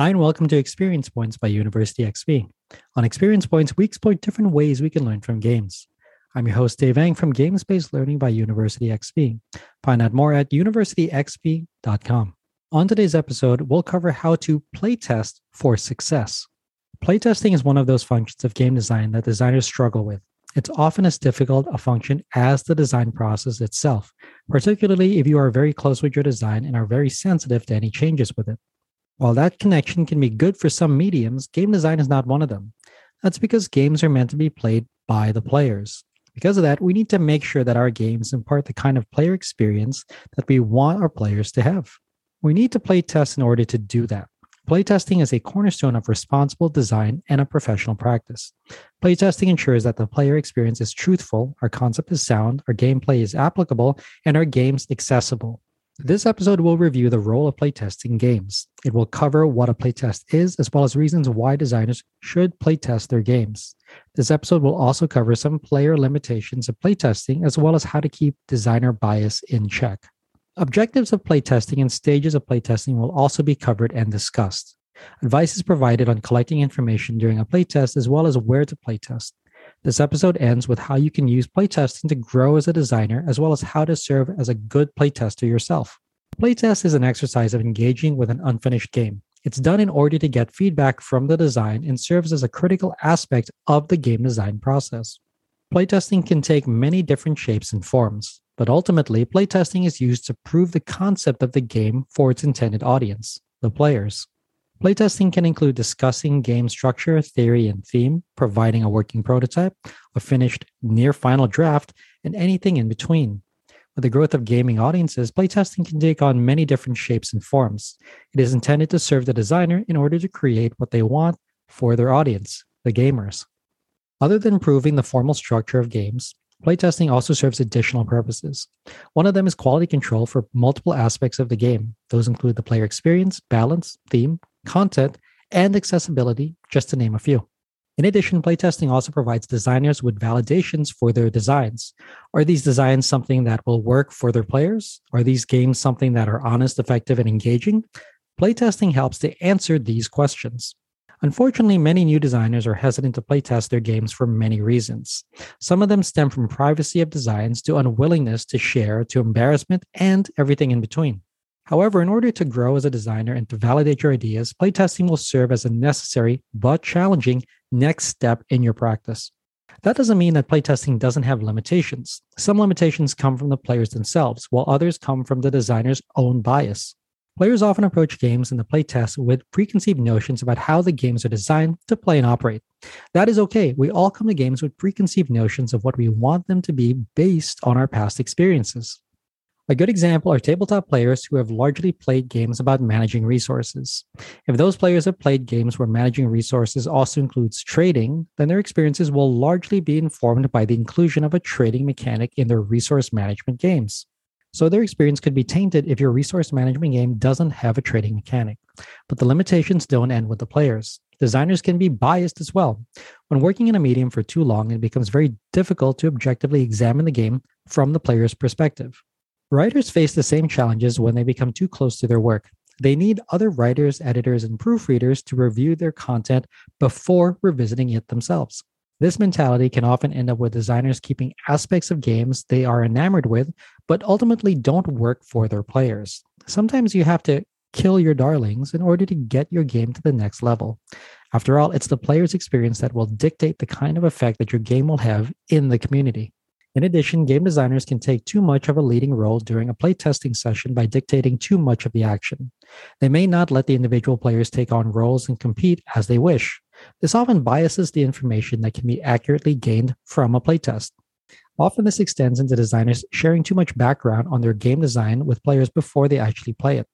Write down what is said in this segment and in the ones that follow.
Hi, and welcome to Experience Points by University XP. On Experience Points, we explore different ways we can learn from games. I'm your host, Dave Eng from Games Based Learning by University XP. Find out more at universityxp.com. On today's episode, we'll cover how to playtest for success. Playtesting is one of those functions of game design that designers struggle with. It's often as difficult a function as the design process itself, particularly if you are very close with your design and are very sensitive to any changes with it. While that connection can be good for some mediums, game design is not one of them. That's because games are meant to be played by the players. Because of that, we need to make sure that our games impart the kind of player experience that we want our players to have. We need to play test in order to do that. Playtesting is a cornerstone of responsible design and a professional practice. Playtesting ensures that the player experience is truthful, our concept is sound, our gameplay is applicable, and our games accessible. This episode will review the role of playtesting in games. It will cover what a playtest is, as well as reasons why designers should playtest their games. This episode will also cover some player limitations of playtesting, as well as how to keep designer bias in check. Objectives of playtesting and stages of playtesting will also be covered and discussed. Advice is provided on collecting information during a playtest, as well as where to playtest. This episode ends with how you can use playtesting to grow as a designer, as well as how to serve as a good playtester yourself. Playtest is an exercise of engaging with an unfinished game. It's done in order to get feedback from the design and serves as a critical aspect of the game design process. Playtesting can take many different shapes and forms, but ultimately, playtesting is used to prove the concept of the game for its intended audience, the players. Playtesting can include discussing game structure, theory, and theme, providing a working prototype, a finished near final draft, and anything in between. With the growth of gaming audiences, playtesting can take on many different shapes and forms. It is intended to serve the designer in order to create what they want for their audience, the gamers. Other than proving the formal structure of games, playtesting also serves additional purposes. One of them is quality control for multiple aspects of the game. Those include the player experience, balance, theme, content, and accessibility, just to name a few. In addition, playtesting also provides designers with validations for their designs. Are these designs something that will work for their players? Are these games something that are honest, effective, and engaging? Playtesting helps to answer these questions. Unfortunately, many new designers are hesitant to playtest their games for many reasons. Some of them stem from privacy of designs to unwillingness to share to embarrassment and everything in between. However, in order to grow as a designer and to validate your ideas, playtesting will serve as a necessary but challenging next step in your practice. That doesn't mean that playtesting doesn't have limitations. Some limitations come from the players themselves, while others come from the designer's own bias. Players often approach games in the playtest with preconceived notions about how the games are designed to play and operate. That is okay. We all come to games with preconceived notions of what we want them to be based on our past experiences. A good example are tabletop players who have largely played games about managing resources. If those players have played games where managing resources also includes trading, then their experiences will largely be informed by the inclusion of a trading mechanic in their resource management games. So their experience could be tainted if your resource management game doesn't have a trading mechanic. But the limitations don't end with the players. Designers can be biased as well. When working in a medium for too long, it becomes very difficult to objectively examine the game from the player's perspective. Writers face the same challenges when they become too close to their work. They need other writers, editors, and proofreaders to review their content before revisiting it themselves. This mentality can often end up with designers keeping aspects of games they are enamored with, but ultimately don't work for their players. Sometimes you have to kill your darlings in order to get your game to the next level. After all, it's the player's experience that will dictate the kind of effect that your game will have in the community. In addition, game designers can take too much of a leading role during a playtesting session by dictating too much of the action. They may not let the individual players take on roles and compete as they wish. This often biases the information that can be accurately gained from a playtest. Often, this extends into designers sharing too much background on their game design with players before they actually play it.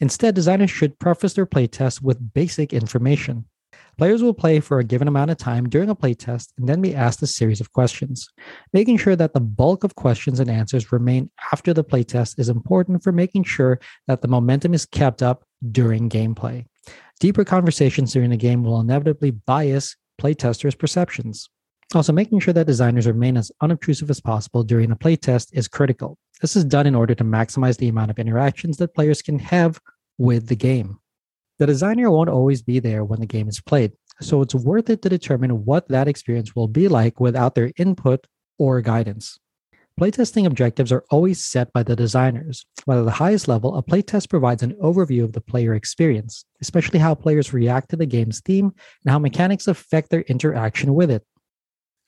Instead, designers should preface their playtest with basic information. Players will play for a given amount of time during a playtest and then be asked a series of questions. Making sure that the bulk of questions and answers remain after the playtest is important for making sure that the momentum is kept up during gameplay. Deeper conversations during the game will inevitably bias playtesters' perceptions. Also, making sure that designers remain as unobtrusive as possible during a playtest is critical. This is done in order to maximize the amount of interactions that players can have with the game. The designer won't always be there when the game is played, so it's worth it to determine what that experience will be like without their input or guidance. Playtesting objectives are always set by the designers, but at the highest level, a playtest provides an overview of the player experience, especially how players react to the game's theme and how mechanics affect their interaction with it.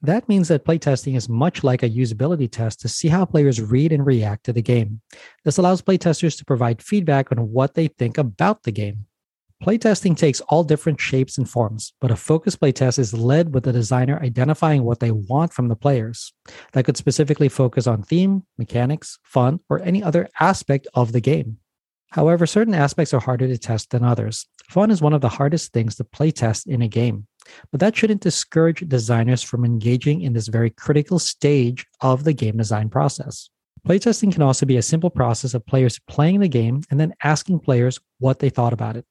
That means that playtesting is much like a usability test to see how players read and react to the game. This allows playtesters to provide feedback on what they think about the game. Playtesting takes all different shapes and forms, but a focused playtest is led with the designer identifying what they want from the players. That could specifically focus on theme, mechanics, fun, or any other aspect of the game. However, certain aspects are harder to test than others. Fun is one of the hardest things to playtest in a game, but that shouldn't discourage designers from engaging in this very critical stage of the game design process. Playtesting can also be a simple process of players playing the game and then asking players what they thought about it.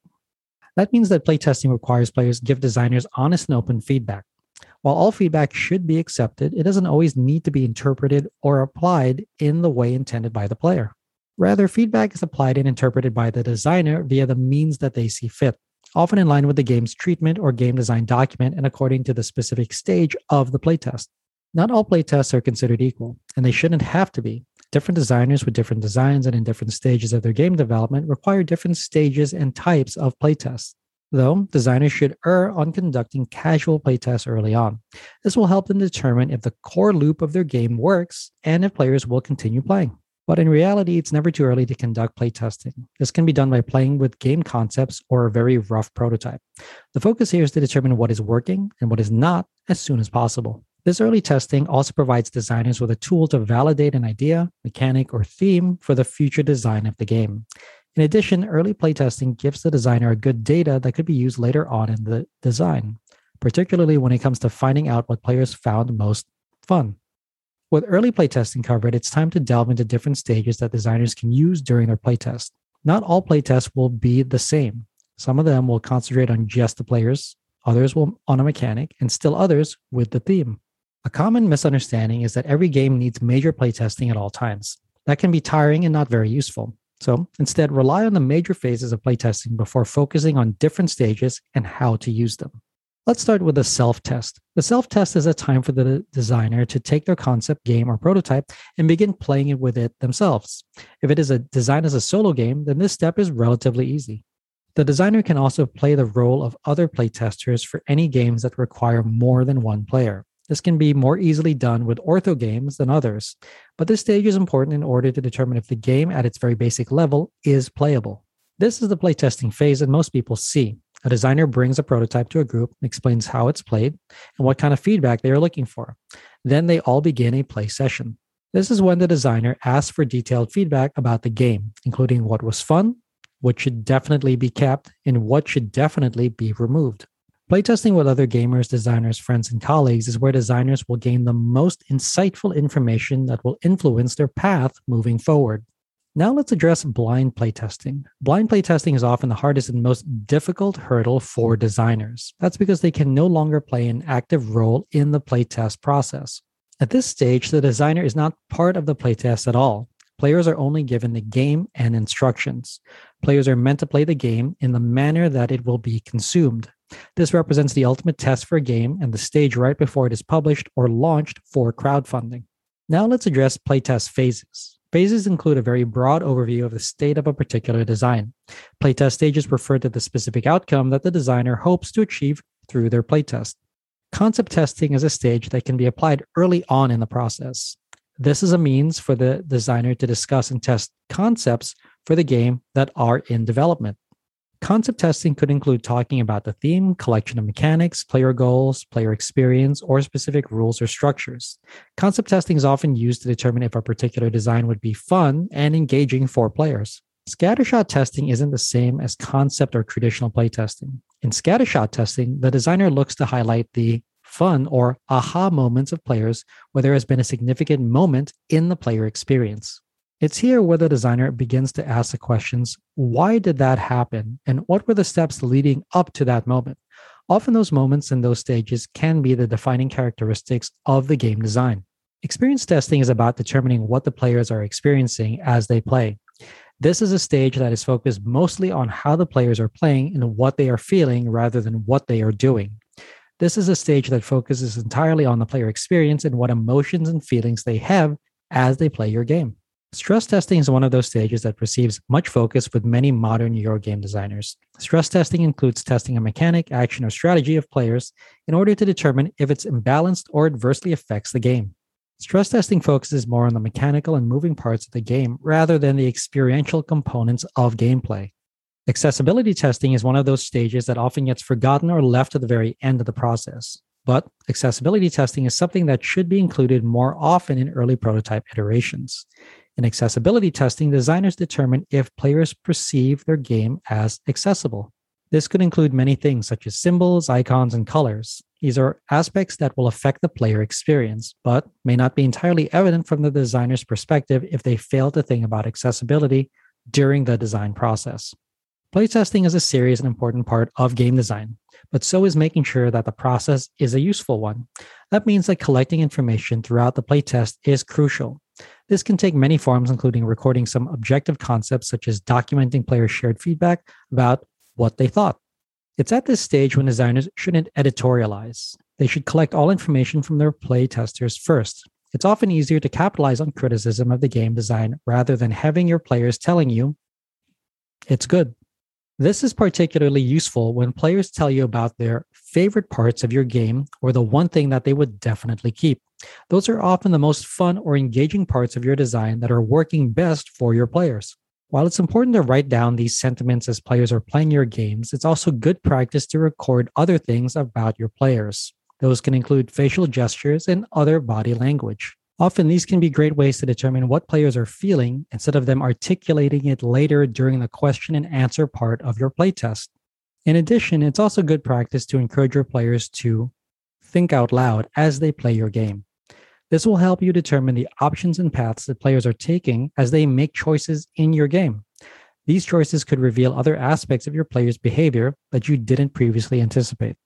That means that playtesting requires players give designers honest and open feedback. While all feedback should be accepted, it doesn't always need to be interpreted or applied in the way intended by the player. Rather, feedback is applied and interpreted by the designer via the means that they see fit, often in line with the game's treatment or game design document and according to the specific stage of the playtest. Not all playtests are considered equal, and they shouldn't have to be. Different designers with different designs and in different stages of their game development require different stages and types of playtests. Though designers should err on conducting casual playtests early on. This will help them determine if the core loop of their game works and if players will continue playing. But in reality, it's never too early to conduct playtesting. This can be done by playing with game concepts or a very rough prototype. The focus here is to determine what is working and what is not as soon as possible. This early testing also provides designers with a tool to validate an idea, mechanic, or theme for the future design of the game. In addition, early playtesting gives the designer a good data that could be used later on in the design, particularly when it comes to finding out what players found most fun. With early playtesting covered, it's time to delve into different stages that designers can use during their playtest. Not all playtests will be the same. Some of them will concentrate on just the players, others will on a mechanic, and still others with the theme. A common misunderstanding is that every game needs major playtesting at all times. That can be tiring and not very useful. So instead, rely on the major phases of playtesting before focusing on different stages and how to use them. Let's start with a self test. The self test is a time for the designer to take their concept game or prototype and begin playing it with it themselves. If it is a design as a solo game, then this step is relatively easy. The designer can also play the role of other playtesters for any games that require more than one player. This can be more easily done with ortho games than others, but this stage is important in order to determine if the game at its very basic level is playable. This is the playtesting phase that most people see. A designer brings a prototype to a group, explains how it's played, and what kind of feedback they are looking for. Then they all begin a play session. This is when the designer asks for detailed feedback about the game, including what was fun, what should definitely be kept, and what should definitely be removed. Playtesting with other gamers, designers, friends, and colleagues is where designers will gain the most insightful information that will influence their path moving forward. Now let's address blind playtesting. Blind playtesting is often the hardest and most difficult hurdle for designers. That's because they can no longer play an active role in the playtest process. At this stage, the designer is not part of the playtest at all. Players are only given the game and instructions. Players are meant to play the game in the manner that it will be consumed, this represents the ultimate test for a game and the stage right before it is published or launched for crowdfunding. Now let's address playtest phases. Phases include a very broad overview of the state of a particular design. Playtest stages refer to the specific outcome that the designer hopes to achieve through their playtest. Concept testing is a stage that can be applied early on in the process. This is a means for the designer to discuss and test concepts for the game that are in development. Concept testing could include talking about the theme, collection of mechanics, player goals, player experience, or specific rules or structures. Concept testing is often used to determine if a particular design would be fun and engaging for players. Scattershot testing isn't the same as concept or traditional playtesting. In scattershot testing, the designer looks to highlight the fun or aha moments of players where there has been a significant moment in the player experience. It's here where the designer begins to ask the questions why did that happen? And what were the steps leading up to that moment? Often, those moments and those stages can be the defining characteristics of the game design. Experience testing is about determining what the players are experiencing as they play. This is a stage that is focused mostly on how the players are playing and what they are feeling rather than what they are doing. This is a stage that focuses entirely on the player experience and what emotions and feelings they have as they play your game. Stress testing is one of those stages that receives much focus with many modern Euro game designers. Stress testing includes testing a mechanic, action, or strategy of players in order to determine if it's imbalanced or adversely affects the game. Stress testing focuses more on the mechanical and moving parts of the game rather than the experiential components of gameplay. Accessibility testing is one of those stages that often gets forgotten or left to the very end of the process. But accessibility testing is something that should be included more often in early prototype iterations. In accessibility testing, designers determine if players perceive their game as accessible. This could include many things such as symbols, icons, and colors. These are aspects that will affect the player experience, but may not be entirely evident from the designer's perspective if they fail to think about accessibility during the design process. Playtesting is a serious and important part of game design, but so is making sure that the process is a useful one. That means that collecting information throughout the playtest is crucial. This can take many forms, including recording some objective concepts such as documenting players' shared feedback about what they thought. It's at this stage when designers shouldn't editorialize. They should collect all information from their play testers first. It's often easier to capitalize on criticism of the game design rather than having your players telling you it's good. This is particularly useful when players tell you about their favorite parts of your game or the one thing that they would definitely keep. Those are often the most fun or engaging parts of your design that are working best for your players. While it's important to write down these sentiments as players are playing your games, it's also good practice to record other things about your players. Those can include facial gestures and other body language. Often, these can be great ways to determine what players are feeling instead of them articulating it later during the question and answer part of your playtest. In addition, it's also good practice to encourage your players to think out loud as they play your game. This will help you determine the options and paths that players are taking as they make choices in your game. These choices could reveal other aspects of your player's behavior that you didn't previously anticipate.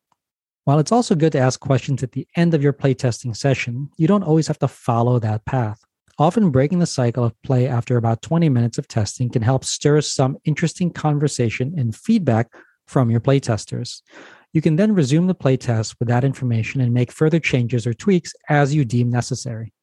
While it's also good to ask questions at the end of your playtesting session, you don't always have to follow that path. Often breaking the cycle of play after about 20 minutes of testing can help stir some interesting conversation and feedback from your playtesters. You can then resume the playtest with that information and make further changes or tweaks as you deem necessary.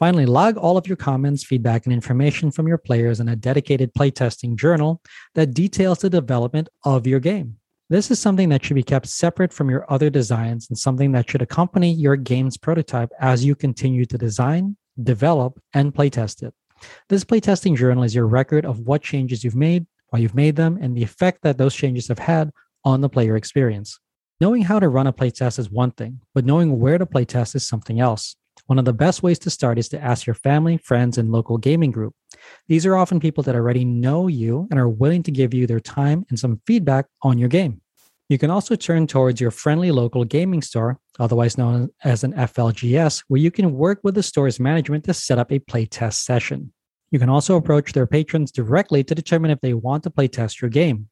Finally, log all of your comments, feedback, and information from your players in a dedicated playtesting journal that details the development of your game. This is something that should be kept separate from your other designs and something that should accompany your game's prototype as you continue to design, develop, and playtest it. This playtesting journal is your record of what changes you've made, why you've made them, and the effect that those changes have had on the player experience. Knowing how to run a playtest is one thing, but knowing where to playtest is something else. One of the best ways to start is to ask your family, friends, and local gaming group. These are often people that already know you and are willing to give you their time and some feedback on your game. You can also turn towards your friendly local gaming store, otherwise known as an FLGS, where you can work with the store's management to set up a playtest session. You can also approach their patrons directly to determine if they want to playtest your game.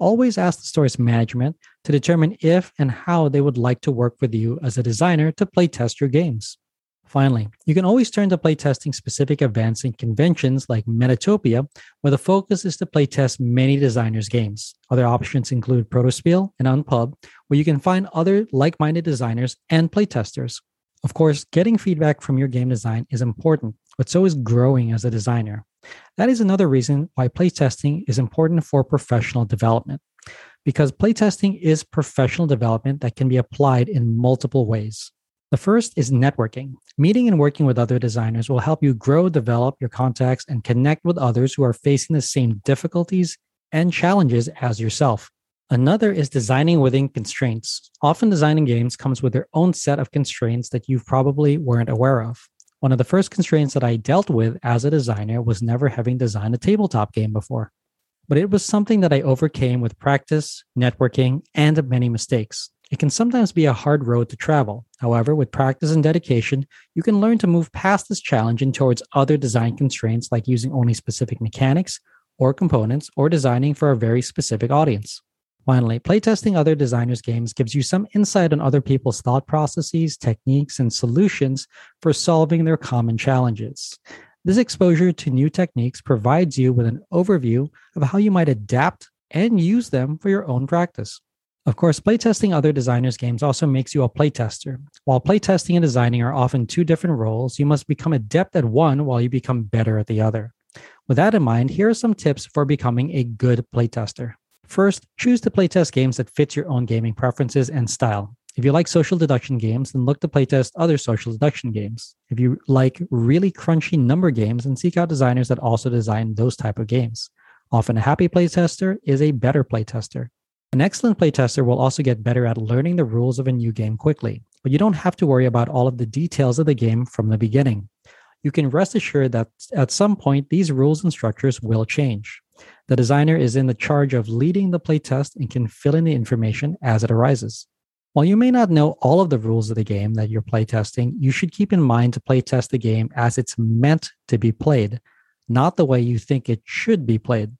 Always ask the store's management to determine if and how they would like to work with you as a designer to playtest your games. Finally, you can always turn to playtesting specific events and conventions like Metatopia, where the focus is to playtest many designers' games. Other options include Protospiel and Unpub, where you can find other like minded designers and playtesters. Of course, getting feedback from your game design is important, but so is growing as a designer. That is another reason why playtesting is important for professional development, because playtesting is professional development that can be applied in multiple ways. The first is networking. Meeting and working with other designers will help you grow, develop your contacts, and connect with others who are facing the same difficulties and challenges as yourself. Another is designing within constraints. Often designing games comes with their own set of constraints that you probably weren't aware of. One of the first constraints that I dealt with as a designer was never having designed a tabletop game before. But it was something that I overcame with practice, networking, and many mistakes. It can sometimes be a hard road to travel. However, with practice and dedication, you can learn to move past this challenge and towards other design constraints like using only specific mechanics or components or designing for a very specific audience. Finally, playtesting other designers' games gives you some insight on other people's thought processes, techniques, and solutions for solving their common challenges. This exposure to new techniques provides you with an overview of how you might adapt and use them for your own practice. Of course, playtesting other designers' games also makes you a playtester. While playtesting and designing are often two different roles, you must become adept at one while you become better at the other. With that in mind, here are some tips for becoming a good playtester. First, choose to playtest games that fit your own gaming preferences and style. If you like social deduction games, then look to playtest other social deduction games. If you like really crunchy number games, then seek out designers that also design those type of games. Often a happy playtester is a better playtester. An excellent playtester will also get better at learning the rules of a new game quickly, but you don't have to worry about all of the details of the game from the beginning. You can rest assured that at some point these rules and structures will change. The designer is in the charge of leading the playtest and can fill in the information as it arises. While you may not know all of the rules of the game that you're playtesting, you should keep in mind to playtest the game as it's meant to be played, not the way you think it should be played.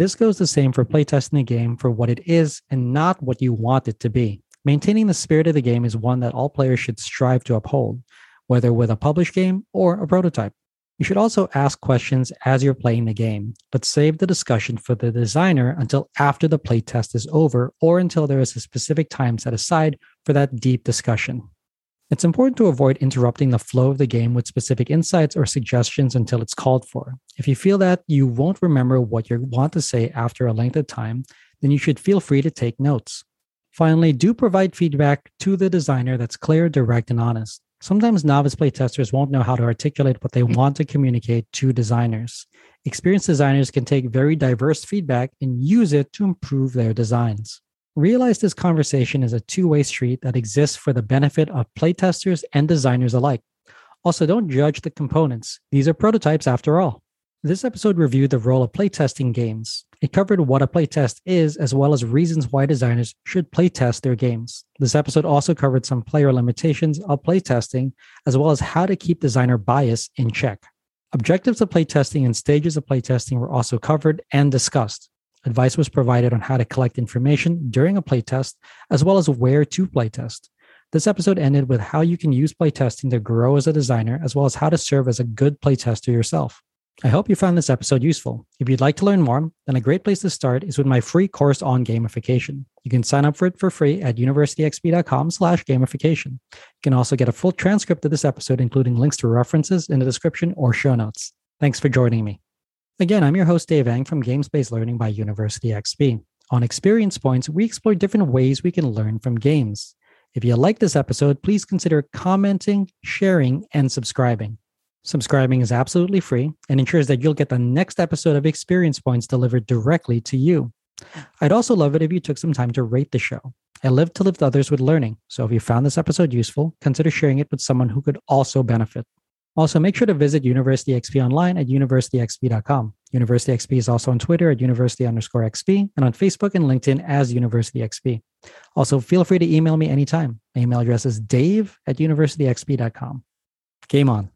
This goes the same for playtesting a game for what it is and not what you want it to be. Maintaining the spirit of the game is one that all players should strive to uphold, whether with a published game or a prototype. You should also ask questions as you're playing the game, but save the discussion for the designer until after the playtest is over or until there is a specific time set aside for that deep discussion. It's important to avoid interrupting the flow of the game with specific insights or suggestions until it's called for. If you feel that you won't remember what you want to say after a length of time, then you should feel free to take notes. Finally, do provide feedback to the designer that's clear, direct, and honest. Sometimes novice playtesters won't know how to articulate what they want to communicate to designers. Experienced designers can take very diverse feedback and use it to improve their designs. Realize this conversation is a two way street that exists for the benefit of playtesters and designers alike. Also, don't judge the components, these are prototypes after all. This episode reviewed the role of playtesting games. It covered what a playtest is, as well as reasons why designers should playtest their games. This episode also covered some player limitations of playtesting, as well as how to keep designer bias in check. Objectives of playtesting and stages of playtesting were also covered and discussed. Advice was provided on how to collect information during a playtest, as well as where to playtest. This episode ended with how you can use playtesting to grow as a designer, as well as how to serve as a good playtester yourself. I hope you found this episode useful. If you'd like to learn more, then a great place to start is with my free course on gamification. You can sign up for it for free at universityxp.com slash gamification. You can also get a full transcript of this episode, including links to references in the description or show notes. Thanks for joining me. Again, I'm your host, Dave Eng from Games Based Learning by University XP. On Experience Points, we explore different ways we can learn from games. If you like this episode, please consider commenting, sharing, and subscribing. Subscribing is absolutely free and ensures that you'll get the next episode of Experience Points delivered directly to you. I'd also love it if you took some time to rate the show. I live to lift others with learning, so if you found this episode useful, consider sharing it with someone who could also benefit. Also, make sure to visit University XP online at universityxp.com. University XP is also on Twitter at university underscore XP and on Facebook and LinkedIn as University XP. Also, feel free to email me anytime. My email address is dave at universityxp.com. Game on.